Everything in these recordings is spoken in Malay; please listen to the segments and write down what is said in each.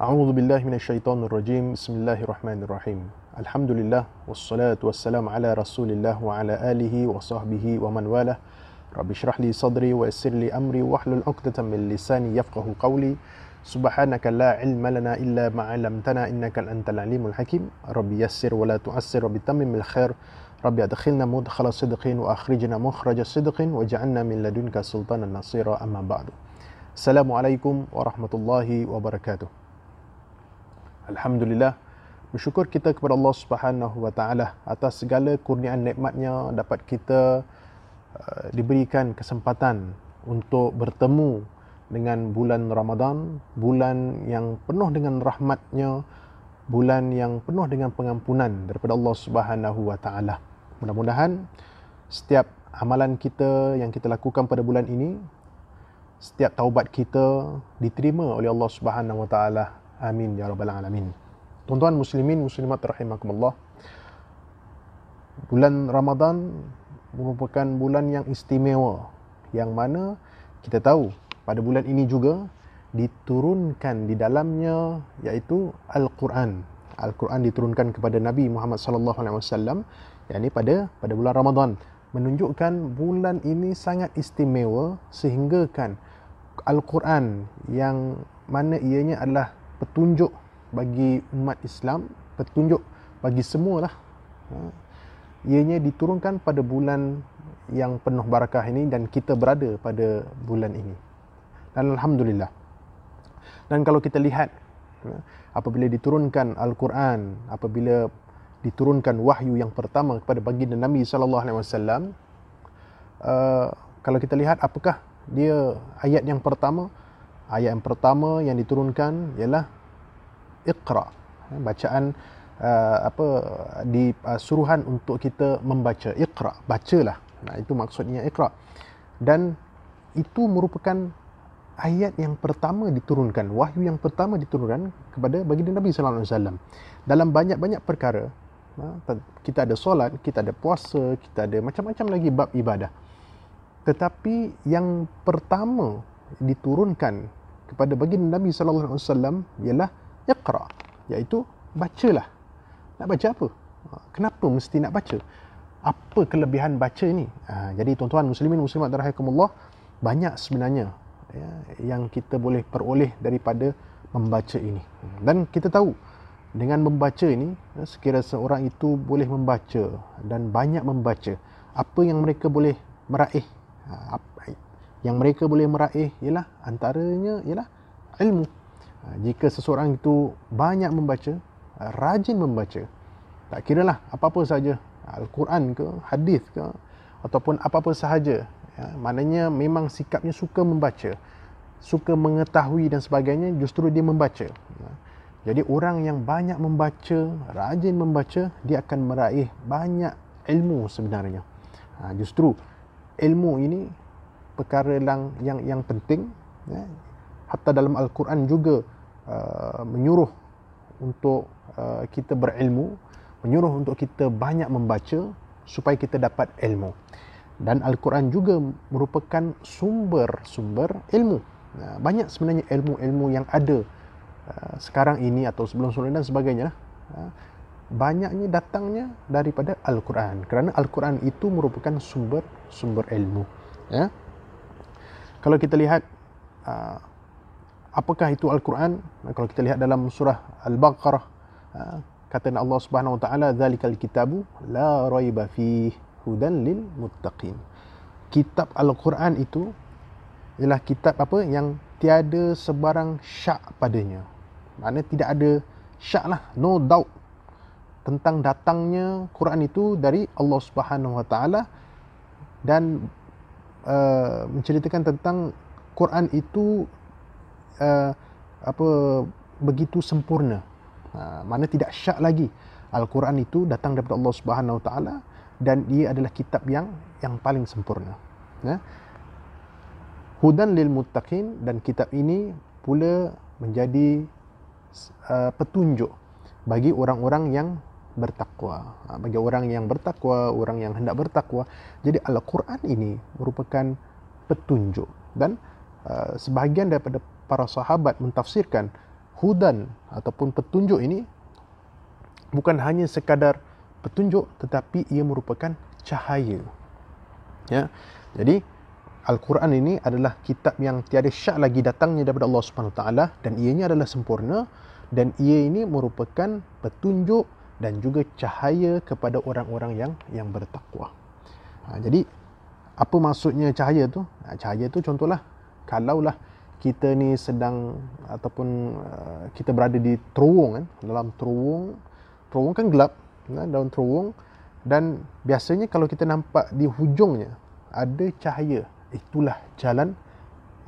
أعوذ بالله من الشيطان الرجيم. بسم الله الرحمن الرحيم. الحمد لله والصلاة والسلام على رسول الله وعلى آله وصحبه ومن والاه. رب اشرح لي صدري ويسر لي أمري واحلل عقدة من لساني يفقه قولي. سبحانك لا علم لنا إلا ما علمتنا إنك أنت العليم الحكيم. رب يسر ولا تعسر رب تمم الخير. رب أدخلنا مدخل صدق وأخرجنا مخرج صدق واجعلنا من لدنك سلطانا نصيرا. أما بعد. السلام عليكم ورحمة الله وبركاته. Alhamdulillah bersyukur kita kepada Allah Subhanahu wa taala atas segala kurniaan nikmatnya dapat kita uh, diberikan kesempatan untuk bertemu dengan bulan Ramadan, bulan yang penuh dengan rahmatnya, bulan yang penuh dengan pengampunan daripada Allah Subhanahu wa taala. Mudah-mudahan setiap amalan kita yang kita lakukan pada bulan ini setiap taubat kita diterima oleh Allah Subhanahu wa taala Amin ya rabbal alamin. Tuan-tuan muslimin muslimat rahimakumullah. Bulan Ramadan merupakan bulan yang istimewa yang mana kita tahu pada bulan ini juga diturunkan di dalamnya iaitu Al-Quran. Al-Quran diturunkan kepada Nabi Muhammad sallallahu alaihi wasallam yakni pada pada bulan Ramadan menunjukkan bulan ini sangat istimewa sehingga kan Al-Quran yang mana ianya adalah petunjuk bagi umat Islam, petunjuk bagi semua lah. Ha. Ianya diturunkan pada bulan yang penuh barakah ini dan kita berada pada bulan ini. Dan Alhamdulillah. Dan kalau kita lihat ha, apabila diturunkan Al-Quran, apabila diturunkan wahyu yang pertama kepada baginda Nabi sallallahu alaihi wasallam, uh, kalau kita lihat apakah dia ayat yang pertama ayat yang pertama yang diturunkan ialah Iqra. Bacaan uh, apa di uh, suruhan untuk kita membaca. Iqra bacalah. Nah itu maksudnya Iqra. Dan itu merupakan ayat yang pertama diturunkan wahyu yang pertama diturunkan kepada baginda Nabi sallallahu alaihi wasallam. Dalam banyak-banyak perkara ha, kita ada solat kita ada puasa kita ada macam-macam lagi bab ibadah. Tetapi yang pertama diturunkan kepada baginda Nabi sallallahu alaihi wasallam ialah iqra iaitu bacalah. Nak baca apa? Ha, kenapa mesti nak baca? Apa kelebihan baca ni? Ha, jadi tuan-tuan muslimin muslimat rahimakumullah banyak sebenarnya ya, yang kita boleh peroleh daripada membaca ini. Dan kita tahu dengan membaca ini ya, sekiranya seorang itu boleh membaca dan banyak membaca apa yang mereka boleh meraih ha, yang mereka boleh meraih ialah antaranya ialah ilmu. Ha, jika seseorang itu banyak membaca, ha, rajin membaca, tak kira lah apa-apa saja, Al-Quran ke, hadis ke, ataupun apa-apa sahaja, ya, maknanya memang sikapnya suka membaca, suka mengetahui dan sebagainya, justru dia membaca. Ha, jadi orang yang banyak membaca, rajin membaca, dia akan meraih banyak ilmu sebenarnya. Justru ilmu ini perkara yang yang, yang penting ya. hatta dalam al-Quran juga uh, menyuruh untuk uh, kita berilmu menyuruh untuk kita banyak membaca supaya kita dapat ilmu. Dan al-Quran juga merupakan sumber-sumber ilmu. Uh, banyak sebenarnya ilmu-ilmu yang ada uh, sekarang ini atau sebelum-sebelum dan sebagainya uh, banyaknya datangnya daripada al-Quran. Kerana al-Quran itu merupakan sumber-sumber ilmu ya kalau kita lihat uh, apakah itu al-Quran? Kalau kita lihat dalam surah al-baqarah uh, kata Allah Subhanahu wa taala zalikal kitabu la raiba fi hudan lil muttaqin. Kitab al-Quran itu ialah kitab apa yang tiada sebarang syak padanya. Maknanya tidak ada syak lah no doubt tentang datangnya Quran itu dari Allah Subhanahu wa taala dan Uh, menceritakan tentang Quran itu uh, apa begitu sempurna. Uh, mana tidak syak lagi. Al-Quran itu datang daripada Allah Subhanahu Wa Taala dan ia adalah kitab yang yang paling sempurna. Ya. Hudan lil muttaqin dan kitab ini pula menjadi uh, petunjuk bagi orang-orang yang bertakwa. Ha, bagi orang yang bertakwa, orang yang hendak bertakwa. Jadi Al-Quran ini merupakan petunjuk dan uh, sebahagian daripada para sahabat mentafsirkan hudan ataupun petunjuk ini bukan hanya sekadar petunjuk tetapi ia merupakan cahaya. Ya. Jadi Al-Quran ini adalah kitab yang tiada syak lagi datangnya daripada Allah Subhanahu taala dan ianya adalah sempurna dan ia ini merupakan petunjuk dan juga cahaya kepada orang-orang yang yang bertakwa. Ha, jadi apa maksudnya cahaya tu? Ha, cahaya tu contohlah kalaulah kita ni sedang ataupun uh, kita berada di terowong kan dalam terowong terowong kan gelap kan, dalam terowong dan biasanya kalau kita nampak di hujungnya ada cahaya itulah jalan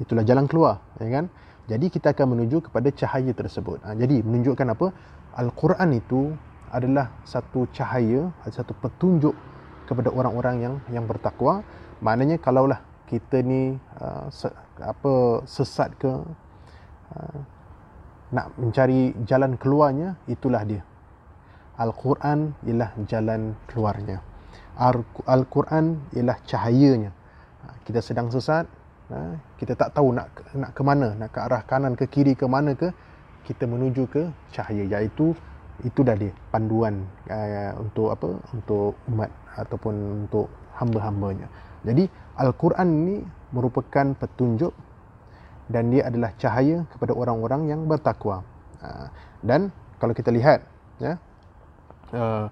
itulah jalan keluar ya kan jadi kita akan menuju kepada cahaya tersebut ha, jadi menunjukkan apa al-Quran itu adalah satu cahaya satu petunjuk kepada orang-orang yang yang bertakwa. Maknanya kalaulah kita ni uh, se, apa sesat ke uh, nak mencari jalan keluarnya itulah dia. Al-Quran ialah jalan keluarnya. Al-Quran ialah cahayanya. Uh, kita sedang sesat uh, kita tak tahu nak nak ke mana nak ke arah kanan ke kiri ke mana ke kita menuju ke cahaya iaitu itu dah dia panduan uh, untuk apa untuk umat ataupun untuk hamba-hambanya jadi Al-Quran ini merupakan petunjuk dan dia adalah cahaya kepada orang-orang yang bertakwa. Ha, dan kalau kita lihat, ya, uh,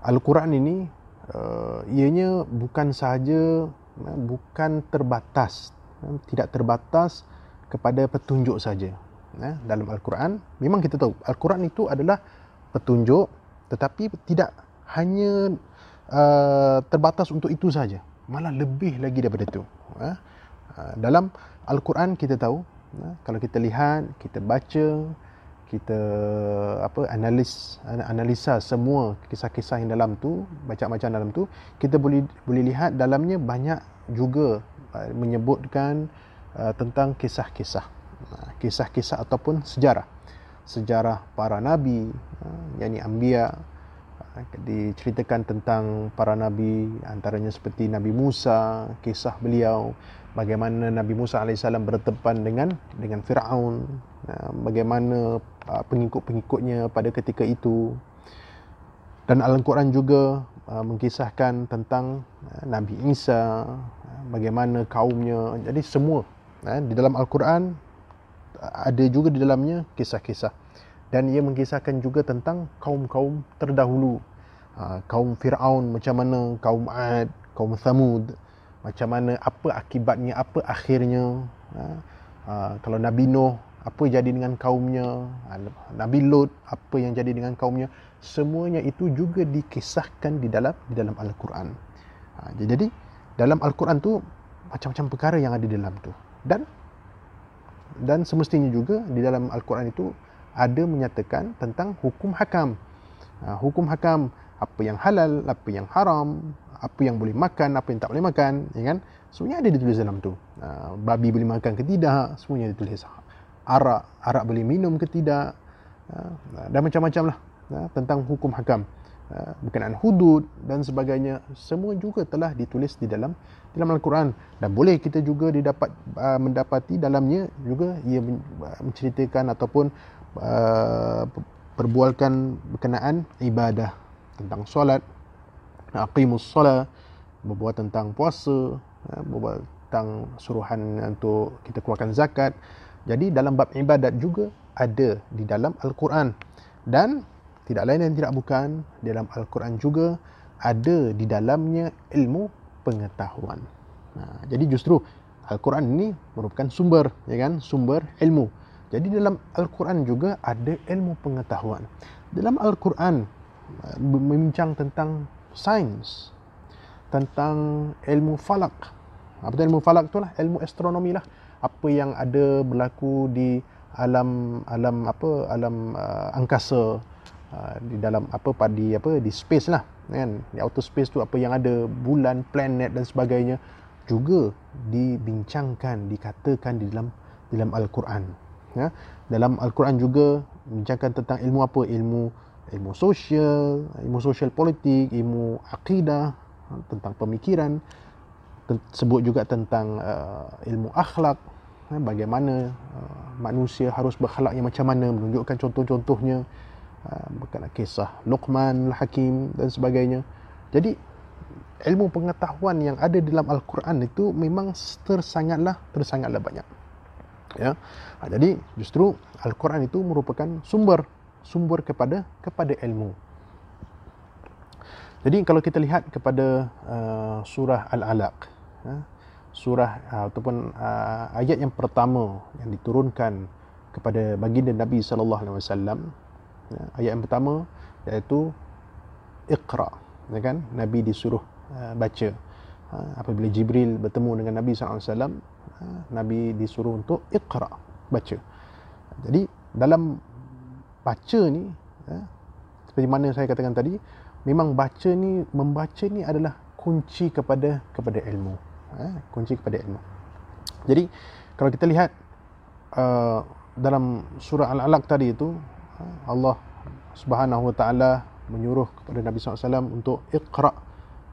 Al-Quran ini uh, ianya bukan sahaja uh, bukan terbatas, uh, tidak terbatas kepada petunjuk saja. Uh, dalam Al-Quran, memang kita tahu Al-Quran itu adalah petunjuk, tetapi tidak hanya uh, terbatas untuk itu saja malah lebih lagi daripada itu. Ha? Dalam Al-Quran kita tahu, ha? kalau kita lihat, kita baca, kita apa analis analisa semua kisah-kisah yang dalam tu, baca-baca dalam tu, kita boleh boleh lihat dalamnya banyak juga uh, menyebutkan uh, tentang kisah-kisah. Uh, kisah-kisah ataupun sejarah. Sejarah para nabi, uh, yakni anbiya, diceritakan tentang para nabi antaranya seperti Nabi Musa kisah beliau bagaimana Nabi Musa AS bertepan dengan dengan Firaun bagaimana uh, pengikut-pengikutnya pada ketika itu. Dan Al-Quran juga mengkisahkan tentang Nabi Isa bagaimana kaumnya. Jadi semua di dalam Al-Quran ada juga di dalamnya kisah-kisah. Dan ia mengisahkan juga tentang kaum-kaum terdahulu. Ha, kaum Fir'aun macam mana kaum Ad kaum Thamud macam mana apa akibatnya apa akhirnya. Ha, ha, kalau Nabi Nuh apa jadi dengan kaumnya? Nabi Lut apa yang jadi dengan kaumnya? Semuanya itu juga dikisahkan di dalam di dalam Al-Quran. Jadi dalam Al-Quran tu macam-macam perkara yang ada di dalam tu. Dan dan semestinya juga di dalam Al-Quran itu ada menyatakan tentang hukum hakam. Ha, hukum hakam apa yang halal, apa yang haram, apa yang boleh makan, apa yang tak boleh makan, ya kan? Semuanya ada ditulis dalam tu. Ha, babi boleh makan ke tidak, semuanya ditulis. Arak, arak boleh minum ke tidak. Ha, dan macam-macam lah tentang hukum hakam. Ha, berkenaan hudud dan sebagainya semua juga telah ditulis di dalam dalam Al-Quran. Dan boleh kita juga didapat uh, mendapati dalamnya juga ia menceritakan ataupun Uh, perbualkan berkenaan ibadah tentang solat aqimus solat berbual tentang puasa berbual tentang suruhan untuk kita keluarkan zakat. Jadi dalam bab ibadat juga ada di dalam Al-Quran. Dan tidak lain dan tidak bukan dalam Al-Quran juga ada di dalamnya ilmu pengetahuan. Nah, jadi justru Al-Quran ini merupakan sumber, ya kan, sumber ilmu. Jadi dalam Al-Quran juga ada ilmu pengetahuan. Dalam Al-Quran uh, membincang tentang sains, tentang ilmu falak. Apa itu ilmu falak tu lah? Ilmu astronomi lah. Apa yang ada berlaku di alam alam apa alam uh, angkasa uh, di dalam apa pada apa di space lah kan? Di outer space tu apa yang ada bulan planet dan sebagainya juga dibincangkan dikatakan di dalam dalam al-Quran ya? Dalam al-Quran juga bincangkan tentang ilmu apa? Ilmu ilmu sosial ilmu sosial politik ilmu akidah tentang pemikiran sebut juga tentang uh, ilmu akhlak ya, bagaimana uh, manusia harus berakhlak yang macam mana menunjukkan contoh-contohnya uh, berkenaan kisah Luqman Al-Hakim dan sebagainya jadi ilmu pengetahuan yang ada dalam Al-Quran itu memang tersangatlah tersangatlah banyak. Ya. Ha, jadi justru Al-Quran itu merupakan sumber sumber kepada kepada ilmu. Jadi kalau kita lihat kepada uh, surah Al-Alaq, ya, surah uh, ataupun uh, ayat yang pertama yang diturunkan kepada baginda Nabi sallallahu alaihi wasallam, ya, ayat yang pertama iaitu Iqra, ya kan? Nabi disuruh Uh, baca. Ha, apabila Jibril bertemu dengan Nabi SAW, ha, Nabi disuruh untuk iqra, baca. Jadi dalam baca ni, ha, seperti mana saya katakan tadi, memang baca ni, membaca ni adalah kunci kepada kepada ilmu. Kunci kepada ilmu. Jadi kalau kita lihat uh, dalam surah Al-Alaq tadi itu, Allah Subhanahu Wa Taala menyuruh kepada Nabi SAW untuk iqra'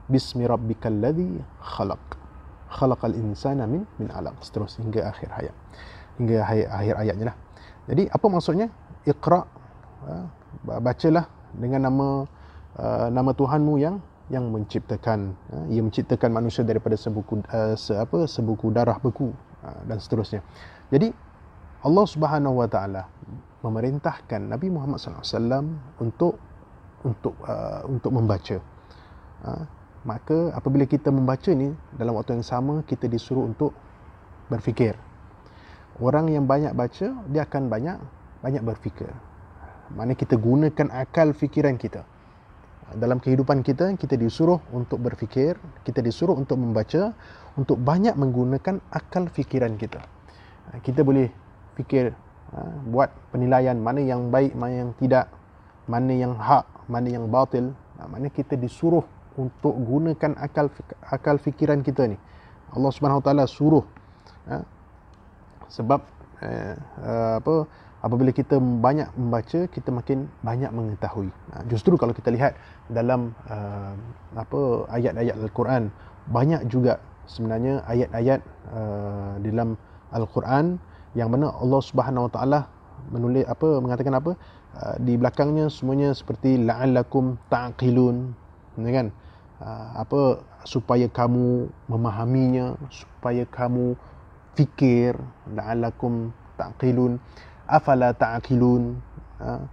bismi rabbikal ladzi khalaq. Khalaqal insana min min alaq. Terus hingga akhir ayat hingga akhir, akhir ayatnya lah. Jadi apa maksudnya? Iqra ha, bacalah dengan nama uh, nama Tuhanmu yang yang menciptakan uh, ia menciptakan manusia daripada sebuku uh, se, apa sebuku darah beku uh, dan seterusnya. Jadi Allah Subhanahu wa taala memerintahkan Nabi Muhammad wasallam untuk untuk uh, untuk membaca. Uh, maka apabila kita membaca ni dalam waktu yang sama kita disuruh untuk berfikir. Orang yang banyak baca dia akan banyak banyak berfikir. Mana kita gunakan akal fikiran kita. Dalam kehidupan kita kita disuruh untuk berfikir kita disuruh untuk membaca untuk banyak menggunakan akal fikiran kita. Kita boleh fikir ha, buat penilaian mana yang baik mana yang tidak mana yang hak mana yang batil ha, mana kita disuruh untuk gunakan akal akal fikiran kita ni. Allah Subhanahu taala suruh ha? sebab eh, uh, apa apabila kita banyak membaca kita makin banyak mengetahui. Justru kalau kita lihat dalam uh, apa ayat-ayat al-Quran banyak juga sebenarnya ayat-ayat uh, dalam al-Quran yang mana Allah Subhanahu taala menulis apa mengatakan apa? Uh, di belakangnya semuanya seperti la'allakum ta'qilun. Ya kan? Ah, apa supaya kamu memahaminya supaya kamu fikir la'allakum taqilun. Afala taqilun? Ha?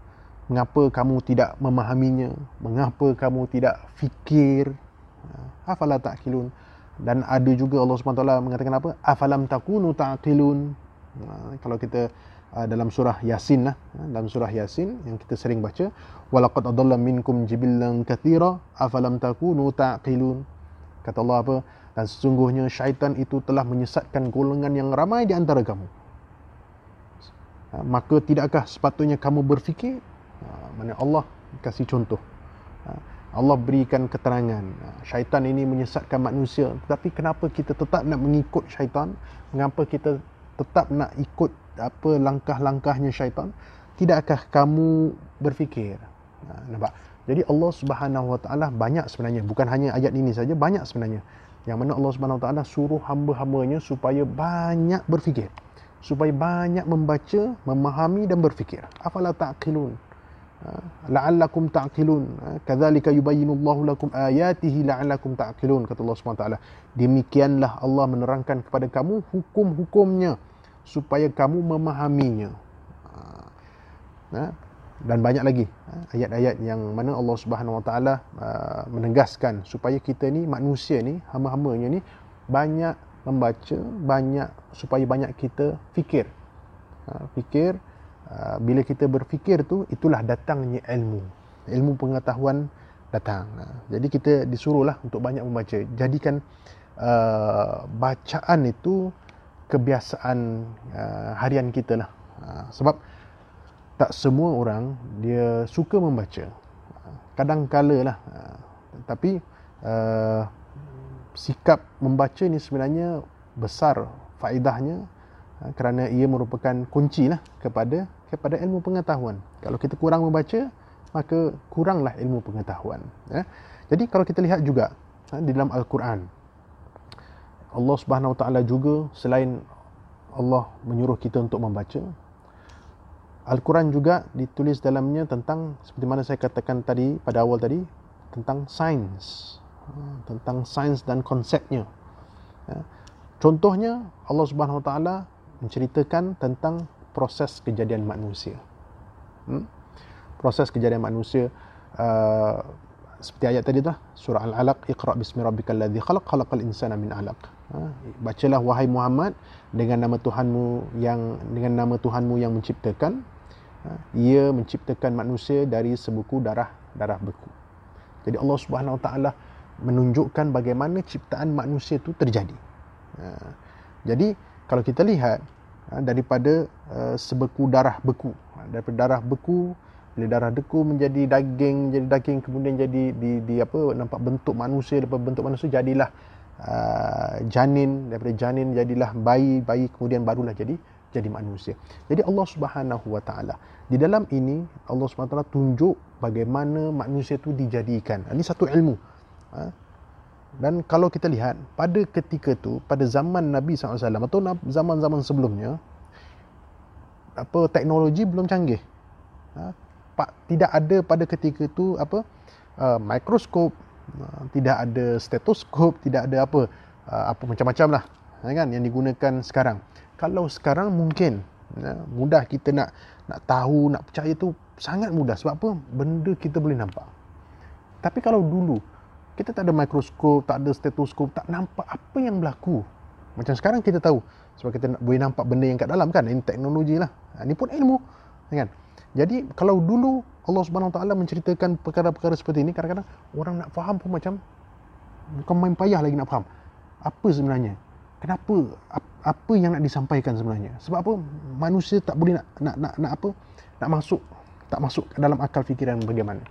mengapa kamu tidak memahaminya? Mengapa kamu tidak fikir? Ha? afala taqilun? Dan ada juga Allah SWT mengatakan apa? Afalam takunu taqilun ha? kalau kita Ah, dalam surah Yasin lah ah, dalam surah Yasin yang kita sering baca walaqad adalla minkum jibillan kathira afalam takunu taqilun. Kata Allah apa? Dan sesungguhnya syaitan itu telah menyesatkan golongan yang ramai di antara kamu. Ah, maka tidakkah sepatutnya kamu berfikir? Mana Allah kasih contoh. Allah berikan keterangan syaitan ini menyesatkan manusia. Tetapi kenapa kita tetap nak mengikut syaitan? Mengapa kita tetap nak ikut apa langkah-langkahnya syaitan tidakkah kamu berfikir? Ha, nampak? Jadi Allah Subhanahu Wa Taala banyak sebenarnya bukan hanya ayat ini saja banyak sebenarnya. Yang mana Allah Subhanahu Wa Taala suruh hamba-hambanya supaya banyak berfikir supaya banyak membaca memahami dan berfikir. Afala taqilun la'allakum taqilun ha, kadzalika yubayyinullahu lakum ayatihi la'allakum taqilun kata Allah Taala demikianlah Allah menerangkan kepada kamu hukum-hukumnya supaya kamu memahaminya. Ha? Dan banyak lagi ayat-ayat yang mana Allah Subhanahu Wa Taala menegaskan supaya kita ni manusia ni hamba-hambanya ni banyak membaca, banyak supaya banyak kita fikir. Fikir uh, bila kita berfikir tu itulah datangnya ilmu. Ilmu pengetahuan datang. Jadi kita disuruhlah untuk banyak membaca. Jadikan uh, bacaan itu kebiasaan uh, harian kita lah. Uh, sebab tak semua orang dia suka membaca. Uh, kadang kala lah. Uh, tapi uh, sikap membaca ni sebenarnya besar faedahnya uh, kerana ia merupakan kunci lah kepada kepada ilmu pengetahuan. Kalau kita kurang membaca, maka kuranglah ilmu pengetahuan. Ya. Jadi kalau kita lihat juga uh, di dalam Al-Quran, Allah Subhanahu Wa Taala juga selain Allah menyuruh kita untuk membaca, Al-Quran juga ditulis dalamnya tentang seperti mana saya katakan tadi pada awal tadi tentang sains ha, tentang sains dan konsepnya ya. contohnya Allah Subhanahu Wa Taala menceritakan tentang proses kejadian manusia hmm? proses kejadian manusia uh, seperti ayat tadi tu surah al-alaq iqra bismi rabbikal ladzi khalaq khalaqal insana min 'alaq ha? bacalah wahai Muhammad dengan nama Tuhanmu yang dengan nama Tuhanmu yang menciptakan Ha, ia menciptakan manusia dari sebuku darah darah beku. Jadi Allah Subhanahu Wa Taala menunjukkan bagaimana ciptaan manusia itu terjadi. Ha, jadi kalau kita lihat ha, daripada sebeku darah beku, daripada darah beku bila darah beku menjadi daging, jadi daging kemudian jadi di, di apa nampak bentuk manusia daripada bentuk manusia jadilah uh, janin daripada janin jadilah bayi, bayi kemudian barulah jadi jadi manusia. Jadi Allah Subhanahu Wa Taala di dalam ini Allah Subhanahu Wa Taala tunjuk bagaimana manusia itu dijadikan. Ini satu ilmu. Ha? Dan kalau kita lihat pada ketika itu pada zaman Nabi SAW atau zaman-zaman sebelumnya apa teknologi belum canggih. Ha? tidak ada pada ketika itu apa uh, mikroskop, uh, tidak ada stetoskop, tidak ada apa uh, apa macam-macam lah kan yang digunakan sekarang kalau sekarang mungkin ya, mudah kita nak nak tahu nak percaya tu sangat mudah sebab apa benda kita boleh nampak tapi kalau dulu kita tak ada mikroskop tak ada stetoskop tak nampak apa yang berlaku. Macam sekarang kita tahu sebab kita nak, boleh nampak benda yang kat dalam kan ini teknologi lah. Ini ha, pun ilmu kan? Jadi kalau dulu Allah Subhanahu Taala menceritakan perkara-perkara seperti ini kadang-kadang orang nak faham pun macam bukan main payah lagi nak faham. Apa sebenarnya? Kenapa apa yang nak disampaikan sebenarnya? Sebab apa? Manusia tak boleh nak nak nak, nak apa? Nak masuk tak masuk dalam akal fikiran bagaimana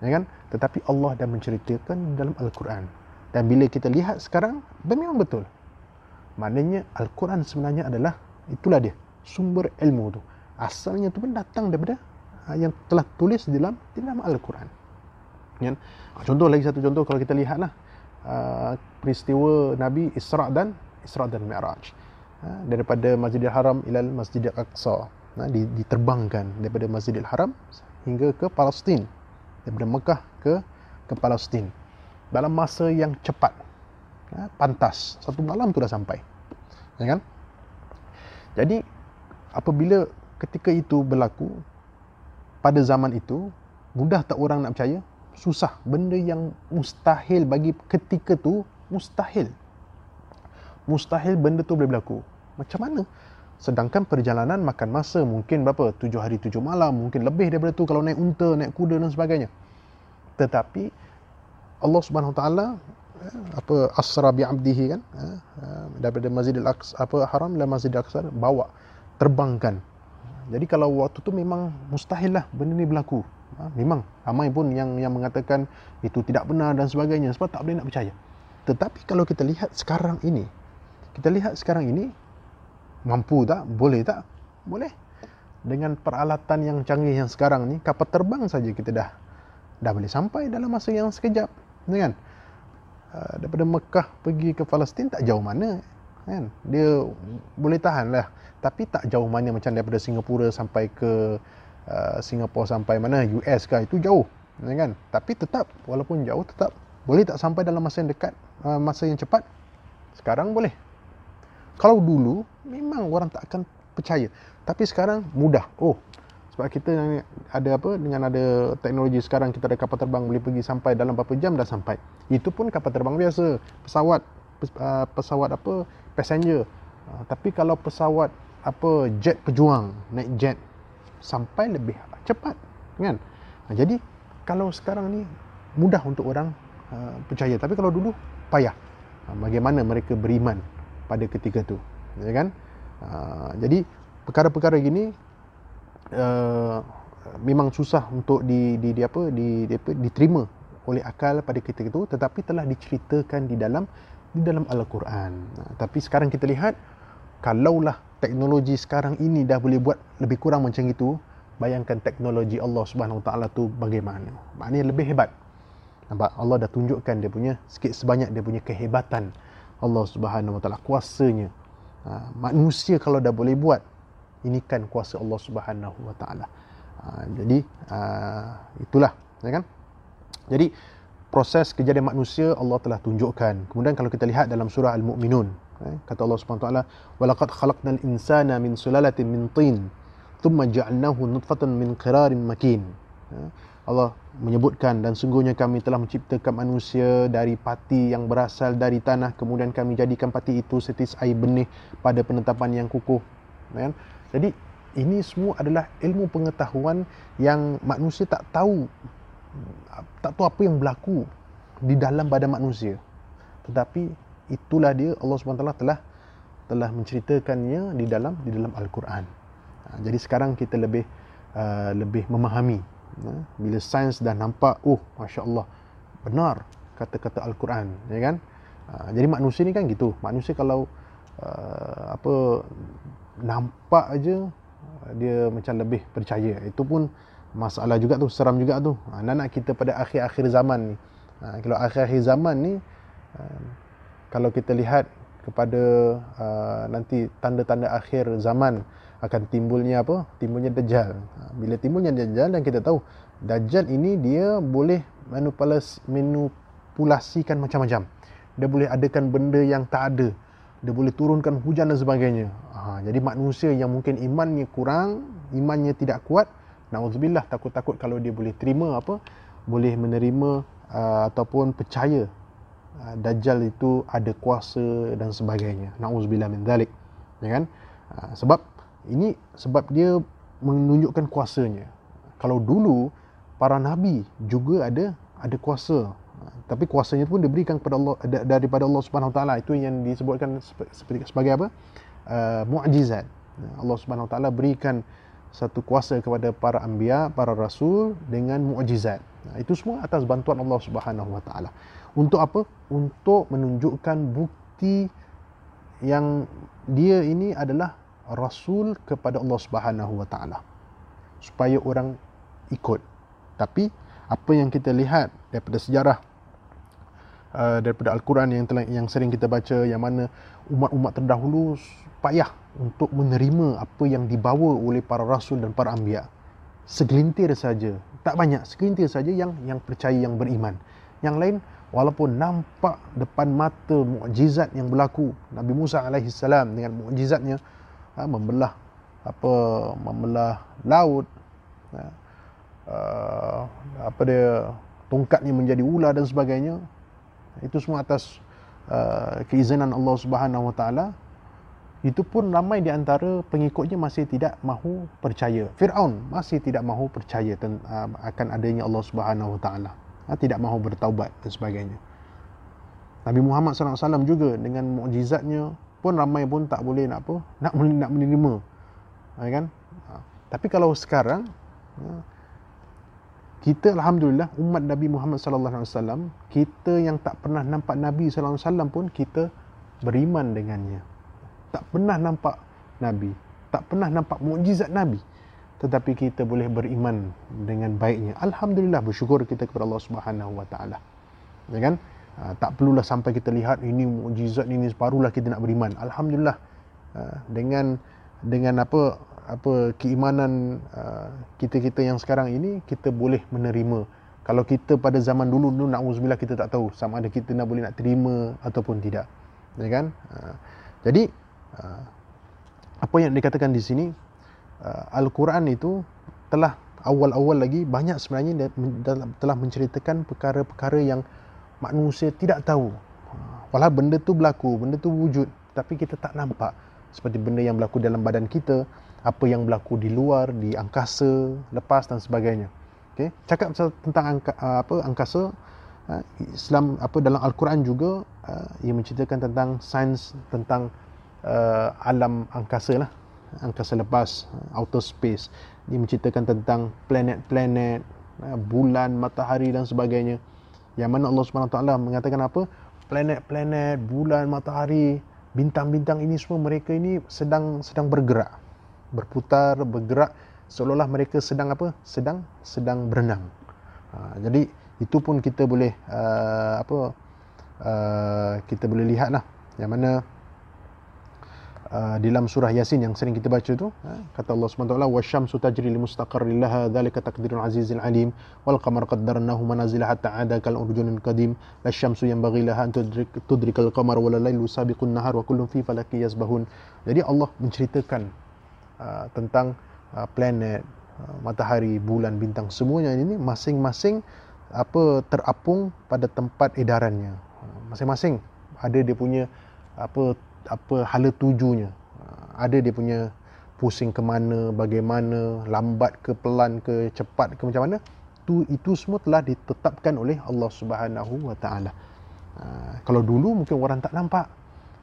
ya kan? Tetapi Allah dah menceritakan dalam al-Quran. Dan bila kita lihat sekarang memang betul. Maknanya al-Quran sebenarnya adalah itulah dia sumber ilmu tu. Asalnya tu pun datang daripada ha, yang telah tulis dalam dalam al-Quran. Ya kan? contoh lagi satu contoh kalau kita lihatlah uh, peristiwa Nabi Isra dan Isra dan Mi'raj. Ha, daripada Masjidil Haram ila Masjidil Aqsa. Ha, diterbangkan daripada Masjidil Haram hingga ke Palestin daripada Mekah ke ke Palestin. Dalam masa yang cepat. Ha, pantas. Satu malam tu dah sampai. Ya kan? Jadi apabila ketika itu berlaku pada zaman itu mudah tak orang nak percaya? Susah. Benda yang mustahil bagi ketika tu mustahil. Mustahil benda tu boleh berlaku. Macam mana? Sedangkan perjalanan makan masa mungkin berapa? Tujuh hari tujuh malam, mungkin lebih daripada tu kalau naik unta, naik kuda dan sebagainya. Tetapi Allah Subhanahu Wa Taala eh, apa asra bi abdihi kan eh, eh, daripada Masjidil Aqsa apa haram dan Masjidil Aqsa bawa terbangkan. Jadi kalau waktu tu memang mustahil lah benda ni berlaku. Ha, memang ramai pun yang yang mengatakan itu tidak benar dan sebagainya sebab tak boleh nak percaya. Tetapi kalau kita lihat sekarang ini kita lihat sekarang ini mampu tak? Boleh tak? Boleh. Dengan peralatan yang canggih yang sekarang ni kapal terbang saja kita dah dah boleh sampai dalam masa yang sekejap kan? Uh, daripada Mekah pergi ke Palestin tak jauh mana kan? Dia boleh tahan lah. Tapi tak jauh mana macam daripada Singapura sampai ke uh, Singapura sampai mana US ke itu jauh kan? Tapi tetap walaupun jauh tetap boleh tak sampai dalam masa yang dekat uh, masa yang cepat? Sekarang boleh kalau dulu memang orang tak akan percaya. Tapi sekarang mudah. Oh, sebab kita ada apa dengan ada teknologi sekarang kita ada kapal terbang boleh pergi sampai dalam berapa jam dah sampai. Itu pun kapal terbang biasa, pesawat uh, pesawat apa passenger. Uh, tapi kalau pesawat apa jet pejuang, naik jet sampai lebih cepat kan. jadi kalau sekarang ni mudah untuk orang uh, percaya tapi kalau dulu payah. bagaimana mereka beriman pada ketika tu. Ya kan? Uh, jadi perkara-perkara gini uh, memang susah untuk di di, di apa di, di apa diterima oleh akal pada ketika itu tetapi telah diceritakan di dalam di dalam al-Quran. Uh, tapi sekarang kita lihat kalaulah teknologi sekarang ini dah boleh buat lebih kurang macam itu bayangkan teknologi Allah Subhanahu taala tu bagaimana? Maknanya lebih hebat. Nampak? Allah dah tunjukkan dia punya sikit sebanyak dia punya kehebatan Allah Subhanahu Wa Taala kuasanya. Ha, manusia kalau dah boleh buat ini kan kuasa Allah Subhanahu Wa Taala. Ha, jadi uh, itulah ya kan? Jadi proses kejadian manusia Allah telah tunjukkan. Kemudian kalau kita lihat dalam surah al-mukminun eh, kata Allah Subhanahu Wa Taala walaqad khalaqnal insana min sulalatin min tin thumma ja'alnahu nutfatan min qirarin makin. Eh, Allah menyebutkan dan sungguhnya kami telah menciptakan manusia dari pati yang berasal dari tanah. Kemudian kami jadikan pati itu setis air benih pada penetapan yang kukuh. Ya kan? Jadi ini semua adalah ilmu pengetahuan yang manusia tak tahu tak tahu apa yang berlaku di dalam badan manusia. Tetapi itulah dia Allah SWT telah telah menceritakannya di dalam di dalam al-Quran. Ha, jadi sekarang kita lebih uh, lebih memahami Ha? bila sains dah nampak oh masya-Allah benar kata-kata al-Quran ya kan? Ha, jadi manusia ni kan gitu. Manusia kalau uh, apa nampak aja dia macam lebih percaya. Itu pun masalah juga tu seram juga tu. Ha, nak kita pada akhir-akhir zaman ni. Ha, kalau akhir-akhir zaman ni uh, kalau kita lihat kepada uh, nanti tanda-tanda akhir zaman akan timbulnya apa? Timbulnya Dajjal. Ha, bila timbulnya Dajjal dan kita tahu Dajjal ini dia boleh manipulasikan macam-macam. Dia boleh adakan benda yang tak ada. Dia boleh turunkan hujan dan sebagainya. Ha, jadi manusia yang mungkin imannya kurang, imannya tidak kuat, nauzubillah takut-takut kalau dia boleh terima apa? Boleh menerima uh, ataupun percaya uh, Dajjal itu ada kuasa dan sebagainya. Nauzubillah min zalik. Ya kan? Uh, sebab ini sebab dia menunjukkan kuasanya. Kalau dulu para nabi juga ada ada kuasa. Tapi kuasanya pun diberikan kepada Allah daripada Allah Subhanahu taala. Itu yang disebutkan seperti sebagai apa? Uh, mukjizat. Allah Subhanahu taala berikan satu kuasa kepada para anbiya, para rasul dengan mukjizat. Itu semua atas bantuan Allah Subhanahu wa taala. Untuk apa? Untuk menunjukkan bukti yang dia ini adalah rasul kepada Allah Subhanahu wa taala supaya orang ikut. Tapi apa yang kita lihat daripada sejarah uh, daripada al-Quran yang telah, yang sering kita baca yang mana umat-umat terdahulu payah untuk menerima apa yang dibawa oleh para rasul dan para anbiya. Segelintir saja tak banyak segelintir saja yang yang percaya yang beriman. Yang lain walaupun nampak depan mata mukjizat yang berlaku Nabi Musa alaihi salam dengan mukjizatnya ha, membelah apa membelah laut. Ha, uh, apa dia tongkatnya menjadi ular dan sebagainya. Itu semua atas uh, keizinan Allah Subhanahu Wa Taala. Itu pun ramai di antara pengikutnya masih tidak mahu percaya. Firaun masih tidak mahu percaya ten, uh, akan adanya Allah Subhanahu Wa Taala. Ha, tidak mahu bertaubat dan sebagainya. Nabi Muhammad SAW juga dengan mukjizatnya pun ramai pun tak boleh nak apa nak nak menerima. Ya kan? Ha. tapi kalau sekarang ha, kita alhamdulillah umat Nabi Muhammad sallallahu alaihi wasallam kita yang tak pernah nampak Nabi sallallahu alaihi wasallam pun kita beriman dengannya. Tak pernah nampak Nabi tak pernah nampak mukjizat Nabi. Tetapi kita boleh beriman dengan baiknya. Alhamdulillah bersyukur kita kepada Allah Subhanahu wa taala. Ya kan Ha, tak perlulah sampai kita lihat ini mukjizat ini separuhlah kita nak beriman. Alhamdulillah ha, dengan dengan apa apa keimanan ha, kita-kita yang sekarang ini kita boleh menerima. Kalau kita pada zaman dulu dulu nak uzubillah kita tak tahu sama ada kita nak boleh nak terima ataupun tidak. Ya kan? Jadi apa yang dikatakan di sini Al-Quran itu telah awal-awal lagi banyak sebenarnya telah menceritakan perkara-perkara yang manusia tidak tahu. Walau benda tu berlaku, benda tu wujud, tapi kita tak nampak. Seperti benda yang berlaku dalam badan kita, apa yang berlaku di luar, di angkasa, lepas dan sebagainya. Okay. Cakap tentang angka, apa angkasa, ha, Islam apa dalam Al-Quran juga uh, ia menceritakan tentang sains tentang uh, alam angkasa lah angkasa lepas outer space dia menceritakan tentang planet-planet bulan matahari dan sebagainya yang mana Allah Subhanahu taala mengatakan apa? Planet-planet bulan matahari bintang-bintang ini semua mereka ini sedang sedang bergerak. Berputar bergerak seolah-olah mereka sedang apa? Sedang sedang berenang. Ha, jadi itu pun kita boleh uh, apa uh, kita boleh lihatlah. Yang mana uh, di dalam surah Yasin yang sering kita baca tu uh, kata Allah SWT wasyamsu tajri li mustaqarrin laha dhalika taqdirul azizil alim wal qamar qaddarnahu manazila hatta ada kal urjunil qadim lasyamsu yanbaghi laha an tudrik tudrikal qamar wal lailu sabiqun nahar wa kullun fi falaki yasbahun. Jadi Allah menceritakan uh, tentang uh, planet uh, matahari bulan bintang semuanya ini masing-masing apa terapung pada tempat edarannya. Masing-masing. Ada dia punya apa apa hala tujunya. Ah, ada dia punya pusing ke mana bagaimana lambat ke pelan ke cepat ke macam mana. Tu itu semua telah ditetapkan oleh Allah Subhanahu wa taala. Ah, kalau dulu mungkin orang tak nampak.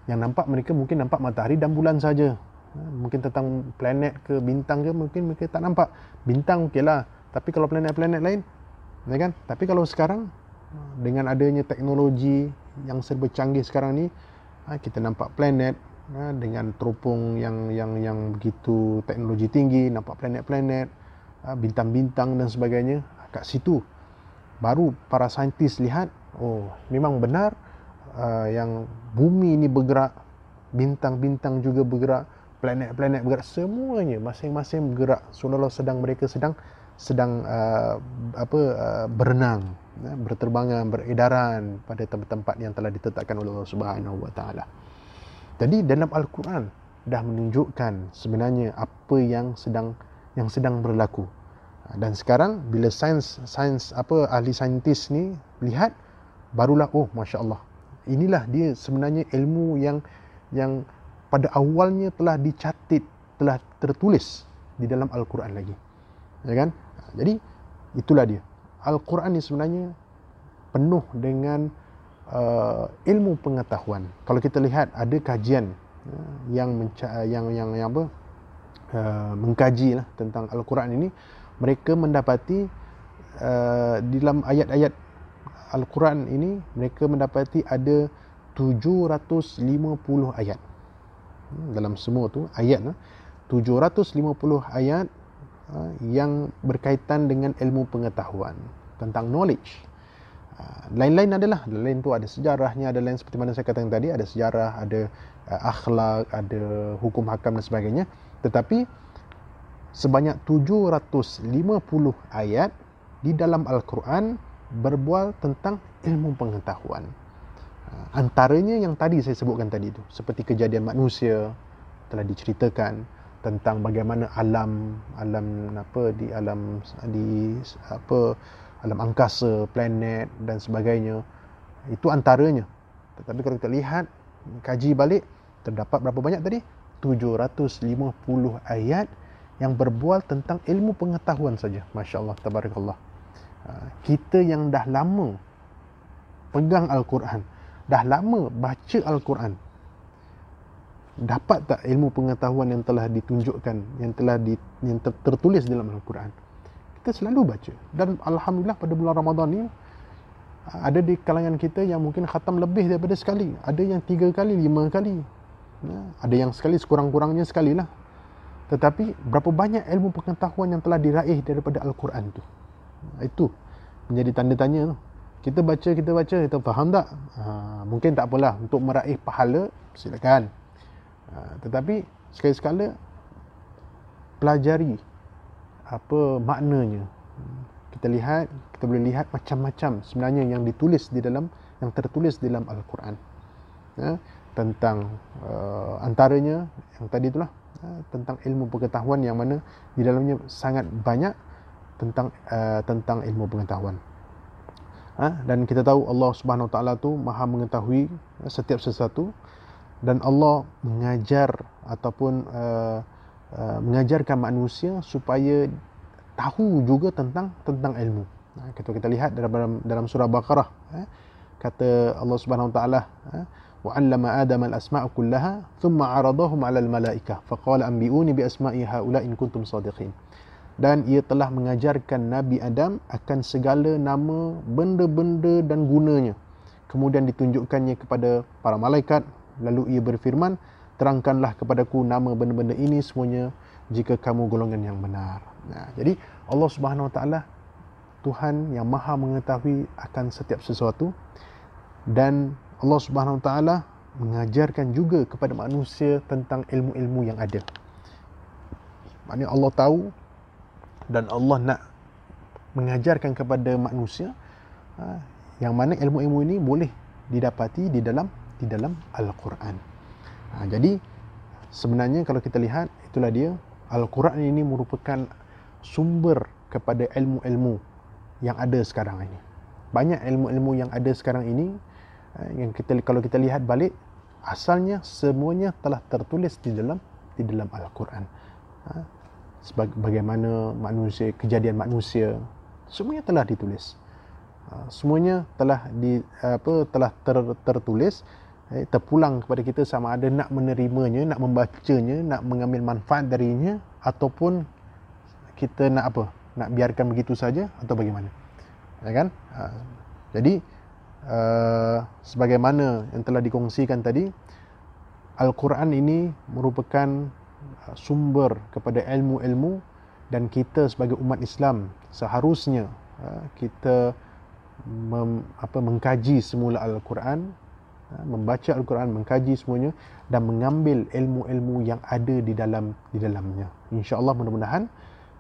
Yang nampak mereka mungkin nampak matahari dan bulan saja. Ah, mungkin tentang planet ke bintang ke mungkin mereka tak nampak. Bintang okeylah tapi kalau planet-planet lain ya kan? Tapi kalau sekarang dengan adanya teknologi yang serba canggih sekarang ni ha, kita nampak planet ha, dengan teropong yang yang yang begitu teknologi tinggi nampak planet-planet ha, bintang-bintang dan sebagainya. Kat situ baru para saintis lihat oh memang benar yang bumi ini bergerak bintang-bintang juga bergerak planet-planet bergerak semuanya masing-masing bergerak. Seolah-olah sedang mereka sedang sedang uh, apa uh, berenang ya, berterbangan beredaran pada tempat-tempat yang telah ditetapkan oleh Allah Subhanahu Wa Taala. Jadi dalam Al-Quran dah menunjukkan sebenarnya apa yang sedang yang sedang berlaku. Dan sekarang bila sains sains apa ahli saintis ni lihat barulah oh masya-Allah. Inilah dia sebenarnya ilmu yang yang pada awalnya telah dicatat, telah tertulis di dalam Al-Quran lagi. Ya kan? Jadi itulah dia. Al-Quran ni sebenarnya penuh dengan uh, ilmu pengetahuan. Kalau kita lihat ada kajian uh, yang menca- yang yang yang apa? Uh, mengkaji lah tentang Al-Quran ini, mereka mendapati uh, di dalam ayat-ayat Al-Quran ini mereka mendapati ada 750 ayat. Hmm, dalam semua tu ayat 750 ayat yang berkaitan dengan ilmu pengetahuan tentang knowledge. Ha, lain-lain adalah, lain tu ada sejarahnya, ada lain seperti mana saya katakan tadi, ada sejarah, ada uh, akhlak, ada hukum hakam dan sebagainya. Tetapi sebanyak 750 ayat di dalam Al-Quran berbual tentang ilmu pengetahuan. Ha, antaranya yang tadi saya sebutkan tadi itu, seperti kejadian manusia telah diceritakan, tentang bagaimana alam alam apa di alam di apa alam angkasa planet dan sebagainya. Itu antaranya. Tetapi kalau kita lihat kaji balik terdapat berapa banyak tadi? 750 ayat yang berbual tentang ilmu pengetahuan saja. masya-Allah tabarakallah. Ha, kita yang dah lama pegang al-Quran dah lama baca al-Quran dapat tak ilmu pengetahuan yang telah ditunjukkan yang telah di, yang ter, tertulis dalam Al-Quran? Kita selalu baca. Dan alhamdulillah pada bulan Ramadan ni ada di kalangan kita yang mungkin khatam lebih daripada sekali. Ada yang tiga kali lima kali. Ya, ada yang sekali sekurang-kurangnya sekali lah tetapi berapa banyak ilmu pengetahuan yang telah diraih daripada Al-Quran tu? Itu menjadi tanda tanya. Tu kita baca kita baca kita faham tak? Ha, mungkin tak apalah. Untuk meraih pahala silakan Ha, tetapi sekali-sekala pelajari apa maknanya. Kita lihat, kita boleh lihat macam-macam sebenarnya yang ditulis di dalam yang tertulis di dalam Al-Quran. Ya, tentang uh, antaranya yang tadi itulah uh, tentang ilmu pengetahuan yang mana di dalamnya sangat banyak tentang uh, tentang ilmu pengetahuan. Ha? dan kita tahu Allah Subhanahu Wa Taala tu Maha mengetahui setiap sesuatu dan Allah mengajar ataupun uh, uh, mengajarkan manusia supaya tahu juga tentang tentang ilmu. Nah, kita kita lihat dalam dalam surah Baqarah eh, kata Allah Subhanahu wa taala eh, wa 'allama Adam al-asma'a kullaha thumma 'aradahum 'ala al-mala'ikah faqala anbi'uni bi asma'i haula in kuntum sadiqin. Dan ia telah mengajarkan Nabi Adam akan segala nama benda-benda dan gunanya. Kemudian ditunjukkannya kepada para malaikat Lalu ia berfirman, terangkanlah kepadaku nama benda-benda ini semuanya jika kamu golongan yang benar. Nah, jadi Allah Subhanahu Wa Taala Tuhan yang Maha mengetahui akan setiap sesuatu dan Allah Subhanahu Wa Taala mengajarkan juga kepada manusia tentang ilmu-ilmu yang ada. Maknanya Allah tahu dan Allah nak mengajarkan kepada manusia ha, yang mana ilmu-ilmu ini boleh didapati di dalam di dalam Al-Quran. Ha, jadi sebenarnya kalau kita lihat itulah dia Al-Quran ini merupakan sumber kepada ilmu-ilmu yang ada sekarang ini. Banyak ilmu-ilmu yang ada sekarang ini ha, yang kita kalau kita lihat balik asalnya semuanya telah tertulis di dalam di dalam Al-Quran. Ha, bagaimana manusia kejadian manusia semuanya telah ditulis ha, semuanya telah di apa telah ter, tertulis eh, terpulang kepada kita sama ada nak menerimanya nak membacanya nak mengambil manfaat darinya ataupun kita nak apa? Nak biarkan begitu saja atau bagaimana? Ya kan? Ha, jadi uh, sebagaimana yang telah dikongsikan tadi Al-Quran ini merupakan uh, sumber kepada ilmu-ilmu dan kita sebagai umat Islam seharusnya uh, kita mem, apa, mengkaji semula Al-Quran, membaca Al-Quran, mengkaji semuanya dan mengambil ilmu-ilmu yang ada di dalam di dalamnya. Insya-Allah mudah-mudahan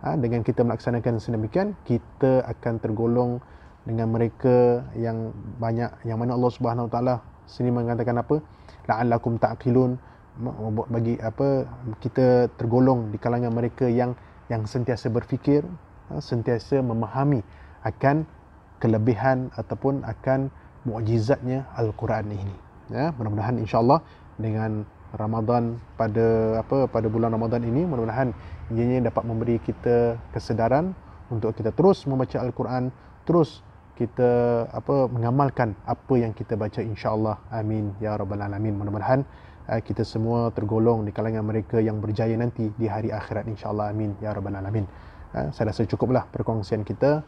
uh, dengan kita melaksanakan sedemikian kita akan tergolong dengan mereka yang banyak yang mana Allah Subhanahu Taala sini mengatakan apa? La'allakum ta'qilun bagi apa kita tergolong di kalangan mereka yang yang sentiasa berfikir, ha, sentiasa memahami akan kelebihan ataupun akan mukjizatnya Al-Quran ini. Ya, mudah-mudahan insya-Allah dengan Ramadan pada apa pada bulan Ramadan ini mudah-mudahan ianya dapat memberi kita kesedaran untuk kita terus membaca Al-Quran, terus kita apa mengamalkan apa yang kita baca insya-Allah. Amin ya rabbal alamin. Mudah-mudahan uh, kita semua tergolong di kalangan mereka yang berjaya nanti di hari akhirat insya-Allah. Amin ya rabbal alamin. Uh, saya rasa cukuplah perkongsian kita.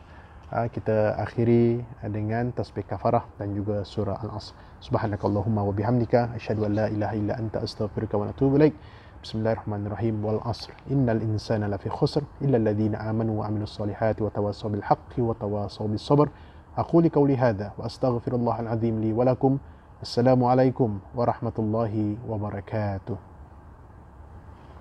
Uh, kita akhiri dengan tasbih kafarah dan juga surah Al-Asr. Subhanakallahumma wa bihamdika asyhadu an la ilaha illa anta astaghfiruka wa atubu ilaik. Bismillahirrahmanirrahim. Wal asr. Innal insana lafi khusr illa alladhina amanu wa amilus solihati wa tawassaw bil haqqi wa tawassaw bis sabr. أقول قولي هذا وأستغفر الله العظيم لي ولكم السلام عليكم ورحمة الله وبركاته